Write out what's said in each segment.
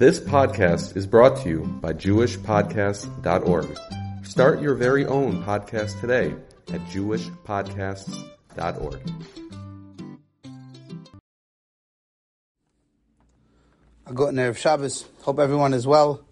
This podcast is brought to you by JewishPodcasts.org. Start your very own podcast today at JewishPodcasts.org. Good Erev Shabbos. Hope everyone is well.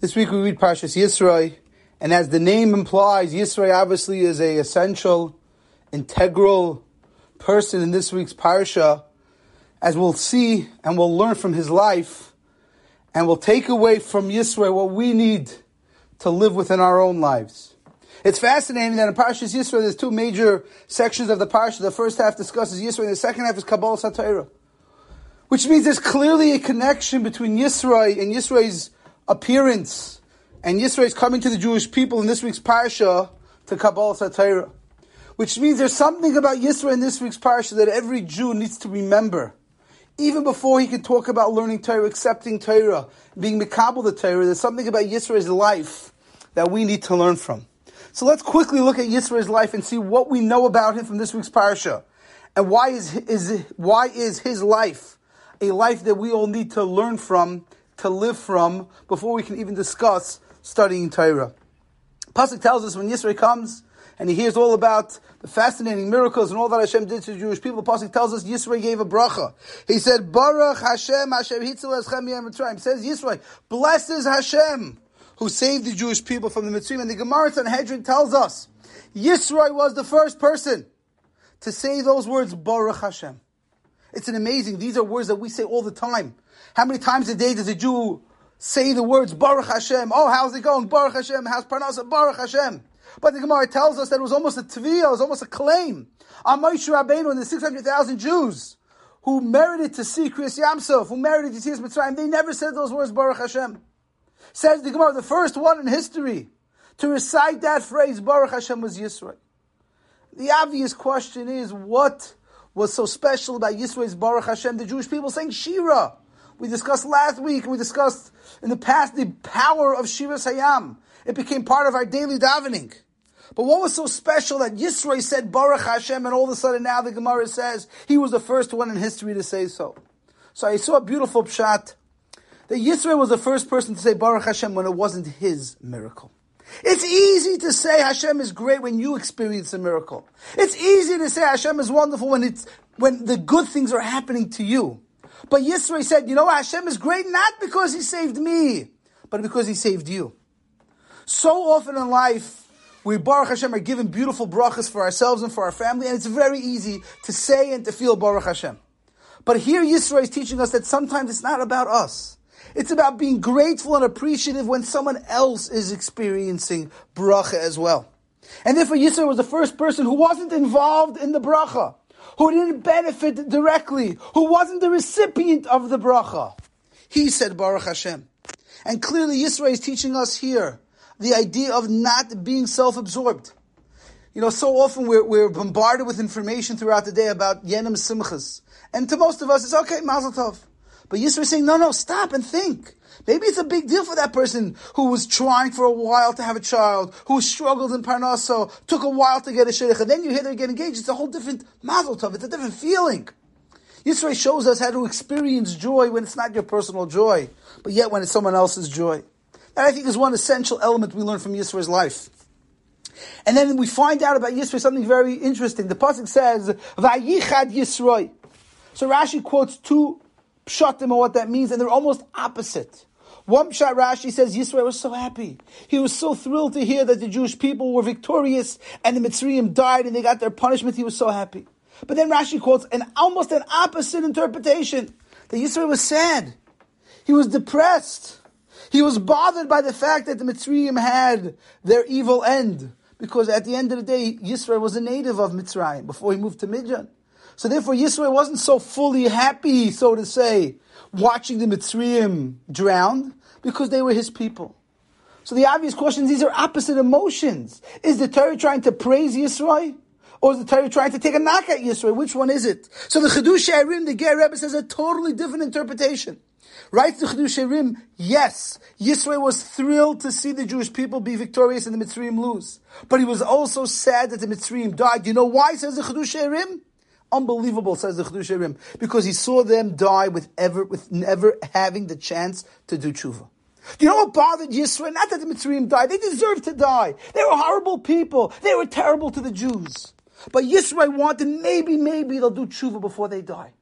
This week we read Parshas Yisroi, and as the name implies, Yisroi obviously is a essential, integral person in this week's Parsha. As we'll see and we'll learn from his life, and we'll take away from Yisroi what we need to live within our own lives. It's fascinating that in Parshas Yisroi there's two major sections of the Parsha. The first half discusses Yisroi, and the second half is Kabbalas Torah. Which means there's clearly a connection between Yisroi and Yisroi's appearance and Yisroi's coming to the Jewish people in this week's Parsha to Kabbalas Torah. Which means there's something about Yisroi in this week's Parsha that every Jew needs to remember. Even before he can talk about learning Torah, accepting Torah, being Mikabel the Torah, there's something about Yisroi's life that we need to learn from. So let's quickly look at Yisroi's life and see what we know about him from this week's Parsha. And why is, is, why is his life a life that we all need to learn from, to live from, before we can even discuss studying Torah. Pasuk tells us when Yisro comes and he hears all about the fascinating miracles and all that Hashem did to the Jewish people, the Pasuk tells us Yisro gave a bracha. He said, Baruch Hashem, Hashem Hitzel Eschem Mitzrayim. Says Yisro, blesses Hashem, who saved the Jewish people from the Mitzrayim. And the Gemara Sanhedrin tells us, Yisro was the first person to say those words, Baruch Hashem. It's an amazing, these are words that we say all the time. How many times a day does a Jew say the words Baruch Hashem? Oh, how's it going? Baruch Hashem. How's Parnasa? Baruch Hashem. But the Gemara tells us that it was almost a tviyah, it was almost a claim on Moshe Rabbeinu and the 600,000 Jews who merited to see Kriyas Yam Suf, who merited to see his Mitzrayim. They never said those words Baruch Hashem. Says the Gemara, the first one in history to recite that phrase Baruch Hashem was Yisrael. The obvious question is, what was so special about Yisrael's Baruch Hashem, the Jewish people saying Shira. We discussed last week, and we discussed in the past the power of Shira Hayam. It became part of our daily davening. But what was so special that Yisro said Baruch Hashem, and all of a sudden now the Gemara says he was the first one in history to say so. So I saw a beautiful pshat that Yisro was the first person to say Baruch Hashem when it wasn't his miracle. It's easy to say Hashem is great when you experience a miracle. It's easy to say Hashem is wonderful when it's when the good things are happening to you. But Yisro said, you know, Hashem is great not because He saved me, but because He saved you. So often in life, we Baruch Hashem are given beautiful brachas for ourselves and for our family, and it's very easy to say and to feel Baruch Hashem. But here Yisro is teaching us that sometimes it's not about us. It's about being grateful and appreciative when someone else is experiencing bracha as well. And therefore Yisro was the first person who wasn't involved in the bracha, who didn't benefit directly, who wasn't the recipient of the bracha. He said Baruch Hashem. And clearly Yisro is teaching us here the idea of not being self-absorbed. You know, so often we're, we're bombarded with information throughout the day about Yenim Simchas. And to most of us, it's okay, Mazel Tov. But Yisro is saying, no, no, stop and think. Maybe it's a big deal for that person who was trying for a while to have a child, who struggled in Parnasa, took a while to get a shidduch, and then you hear they get engaged. It's a whole different mazel tov. It's a different feeling. Yisro shows us how to experience joy when it's not your personal joy, but yet when it's someone else's joy. That I think is one essential element we learn from Yisro's life. And then we find out about Yisro something very interesting. The pasuk says, "Vayichad Yisroi." So Rashi quotes two pshatim and what that means, and they're almost opposite. One pshat Rashi says Yisrael was so happy. He was so thrilled to hear that the Jewish people were victorious and the Mitzrayim died and they got their punishment. He was so happy. But then Rashi quotes an almost an opposite interpretation that Yisrael was sad. He was depressed. He was bothered by the fact that the Mitzrayim had their evil end. Because at the end of the day, Yisrael was a native of Mitzrayim before he moved to Midian. So therefore, Yisrael wasn't so fully happy, so to say, watching the Mitzrayim drown, because they were his people. So the obvious question is, these are opposite emotions. Is the Torah trying to praise Yisrael? Or is the Torah trying to take a knock at Yisrael? Which one is it? So the Chiddushei HaRim, the Ger Rebbe says a totally different interpretation. Right the Chiddushei HaRim, yes, Yisrael was thrilled to see the Jewish people be victorious and the Mitzrayim lose. But he was also sad that the Mitzrayim died. You know why, says the Chiddushei HaRim? Unbelievable, says the Chedush because he saw them die with ever, with never having the chance to do tshuva. Do you know what bothered Yisrael? Not that the Mitzrayim died. They deserved to die. They were horrible people. They were terrible to the Jews. But Yisrael wanted maybe, maybe they'll do tshuva before they die.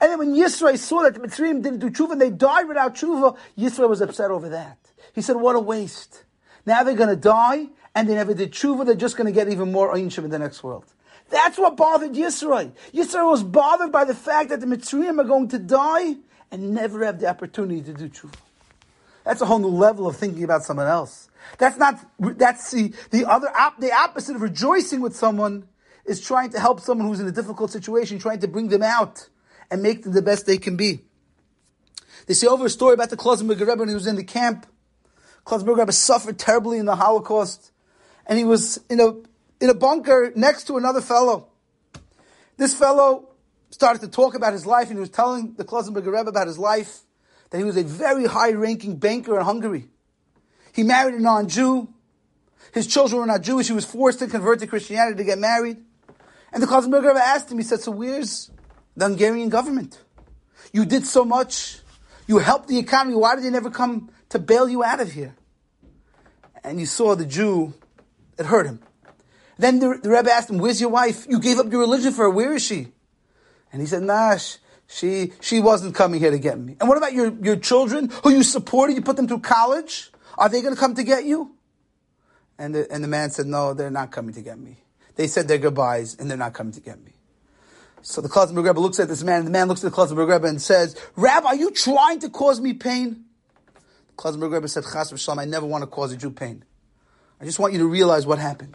And then when Yisrael saw that the Mitzrayim didn't do tshuva and they died without tshuva, Yisrael was upset over that. He said, what a waste. Now they're going to die and they never did tshuva. They're just going to get even more ancient in the next world. That's what bothered Yisrael. Yisrael was bothered by the fact that the Mitzrayim are going to die and never have the opportunity to do tshuva. That's a whole new level of thinking about someone else. That's not, that's the, the other, the opposite of rejoicing with someone is trying to help someone who's in a difficult situation, trying to bring them out and make them the best they can be. They say over a story about the Klausenberg Rebbe when he was in the camp. Klausenberg Rebbe suffered terribly in the Holocaust, and he was in a in a bunker next to another fellow. This fellow started to talk about his life, and he was telling the Klausenberg Rebbe about his life, that he was a very high-ranking banker in Hungary. He married a non-Jew. His children were not Jewish. He was forced to convert to Christianity to get married. And the Klausenberg Rebbe asked him, he said, so where's the Hungarian government? You did so much. You helped the economy. Why did they never come to bail you out of here? And you saw the Jew, it hurt him. Then the, the Rebbe asked him, where's your wife? You gave up your religion for her. Where is she? And he said, nah, she, she wasn't coming here to get me. And what about your, your children who you supported? You put them through college? Are they going to come to get you? And the, and the man said, no, they're not coming to get me. They said their goodbyes and they're not coming to get me. So the Klausenberg Rebbe looks at this man and the man looks at the Klausenberg Rebbe and says, Rabbi, are you trying to cause me pain? The Klausenberg Rebbe said, Chas v'shalom, I never want to cause a Jew pain. I just want you to realize what happened.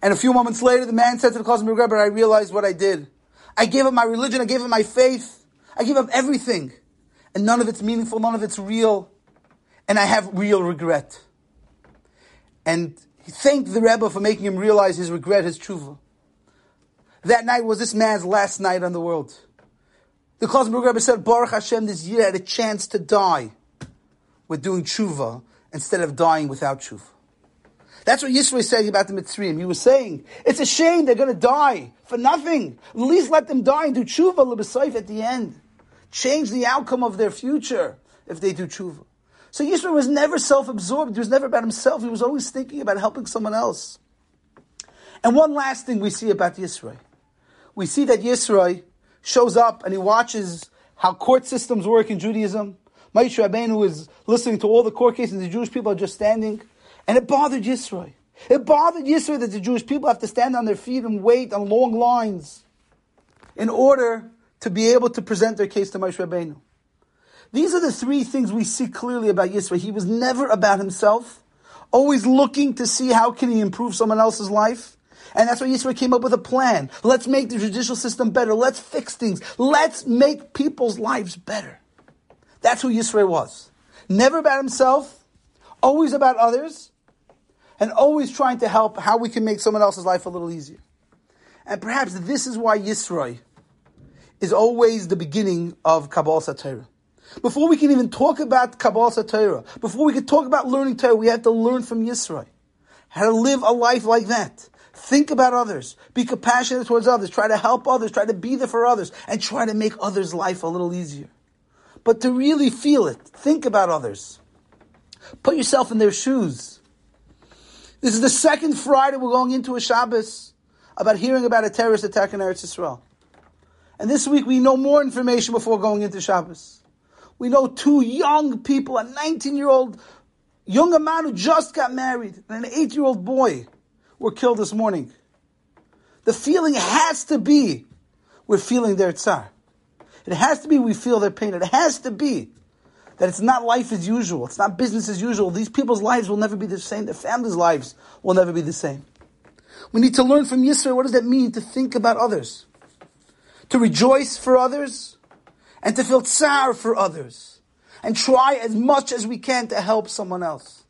And a few moments later, the man said to the Klausenberg Rebbe, I realized what I did. I gave up my religion, I gave up my faith, I gave up everything. And none of it's meaningful, none of it's real. And I have real regret. And he thanked the Rebbe for making him realize his regret, his tshuva. That night was this man's last night on the world. The Klausenberg Rebbe said, Baruch Hashem, this year had a chance to die with doing tshuva instead of dying without tshuva. That's what Yisro is saying about the Mitzrayim. He was saying, it's a shame they're going to die for nothing. At least let them die and do tshuva l'b'sayif at the end. Change the outcome of their future if they do tshuva. So Yisro was never self-absorbed. He was never about himself. He was always thinking about helping someone else. And one last thing we see about Yisro. We see that Yisro shows up and he watches how court systems work in Judaism. Moshe Rabbeinu is listening to all the court cases. The Jewish people are just standing. And it bothered Yisro. It bothered Yisro that the Jewish people have to stand on their feet and wait on long lines in order to be able to present their case to Moshe Rabbeinu. These are the three things we see clearly about Yisro. He was never about himself, always looking to see how can he improve someone else's life. And that's why Yisro came up with a plan. Let's make the judicial system better. Let's fix things. Let's make people's lives better. That's who Yisro was. Never about himself, always about others, and always trying to help how we can make someone else's life a little easier. And perhaps this is why Yisroi is always the beginning of Kabbalas Torah. Before we can even talk about Kabbalas Torah, before we can talk about learning Torah, we have to learn from Yisroi. How to live a life like that. Think about others. Be compassionate towards others. Try to help others. Try to be there for others. And try to make others' life a little easier. But to really feel it, think about others. Put yourself in their shoes. This is the second Friday we're going into a Shabbos about hearing about a terrorist attack in Eretz Yisrael. And this week we know more information before going into Shabbos. We know two young people, a 19 year old young man who just got married, and an 8 year old boy were killed this morning. The feeling has to be we're feeling their tsar. It has to be we feel their pain. It has to be that it's not life as usual. It's not business as usual. These people's lives will never be the same. Their families' lives will never be the same. We need to learn from Yisrael. What does that mean to think about others? To rejoice for others and to feel tsar for others and try as much as we can to help someone else.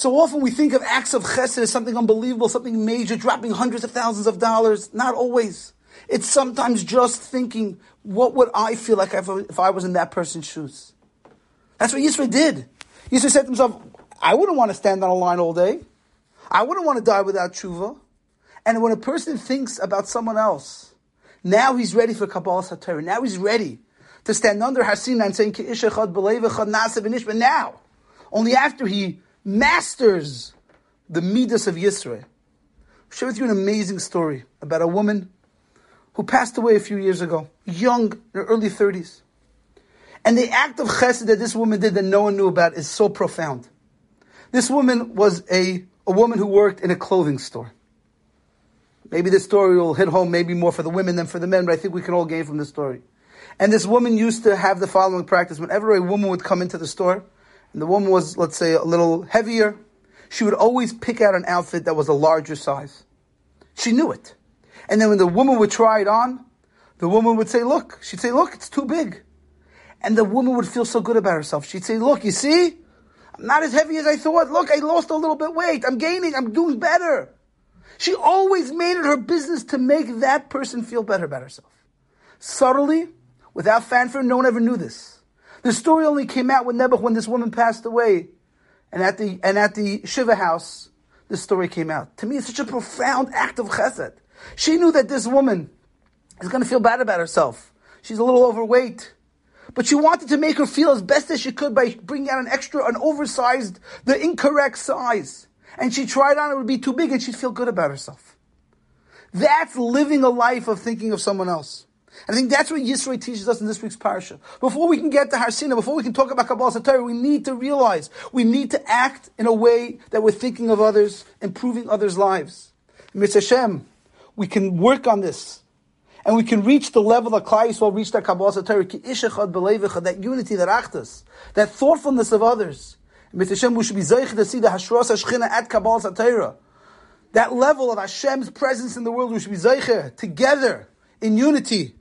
So often we think of acts of chesed as something unbelievable, something major, dropping hundreds of thousands of dollars. Not always. It's sometimes just thinking, what would I feel like if I was in that person's shoes? That's what Yisro did. Yisro said to himself, I wouldn't want to stand on a line all day. I wouldn't want to die without tshuva. And when a person thinks about someone else, now he's ready for Kabbalas Torah. Now he's ready to stand under Har Sinai and saying, But now, only after he masters the Midas of Yisrael. Share with you an amazing story about a woman who passed away a few years ago, young, in her early 30s. And the act of chesed that this woman did that no one knew about is so profound. This woman was a, a woman who worked in a clothing store. Maybe this story will hit home maybe more for the women than for the men, but I think we can all gain from this story. And this woman used to have the following practice. Whenever a woman would come into the store, and the woman was, let's say, a little heavier, she would always pick out an outfit that was a larger size. She knew it. And then when the woman would try it on, the woman would say, look, she'd say, look, it's too big. And the woman would feel so good about herself. She'd say, look, you see? I'm not as heavy as I thought. Look, I lost a little bit weight. I'm gaining. I'm doing better. She always made it her business to make that person feel better about herself. Subtly, without fanfare, no one ever knew this. The story only came out with Nebuch when this woman passed away. And at the, and at the Shiva house, this story came out. To me, it's such a profound act of chesed. She knew that this woman is going to feel bad about herself. She's a little overweight. But she wanted to make her feel as best as she could by bringing out an extra, an oversized, the incorrect size and she tried on, it would be too big, and she'd feel good about herself. That's living a life of thinking of someone else. And I think that's what Yisro teaches us in this week's parsha. Before we can get to Har Sinai, before we can talk about Kabbalas Torah, we need to realize, we need to act in a way that we're thinking of others, improving others' lives. Mitzvah Hashem, we can work on this. And we can reach the level that Klal Yisrael reached at Kabbalas Torah, that unity, that achtas, that thoughtfulness of others. Mit Hashem, we should be zeich to see the Hashros Hashchina at Kabbalas Torah. That level of Hashem's presence in the world, we should be zeicher together in unity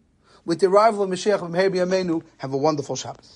with the arrival of Mashiach of B'Yameinu. Have a wonderful Shabbos.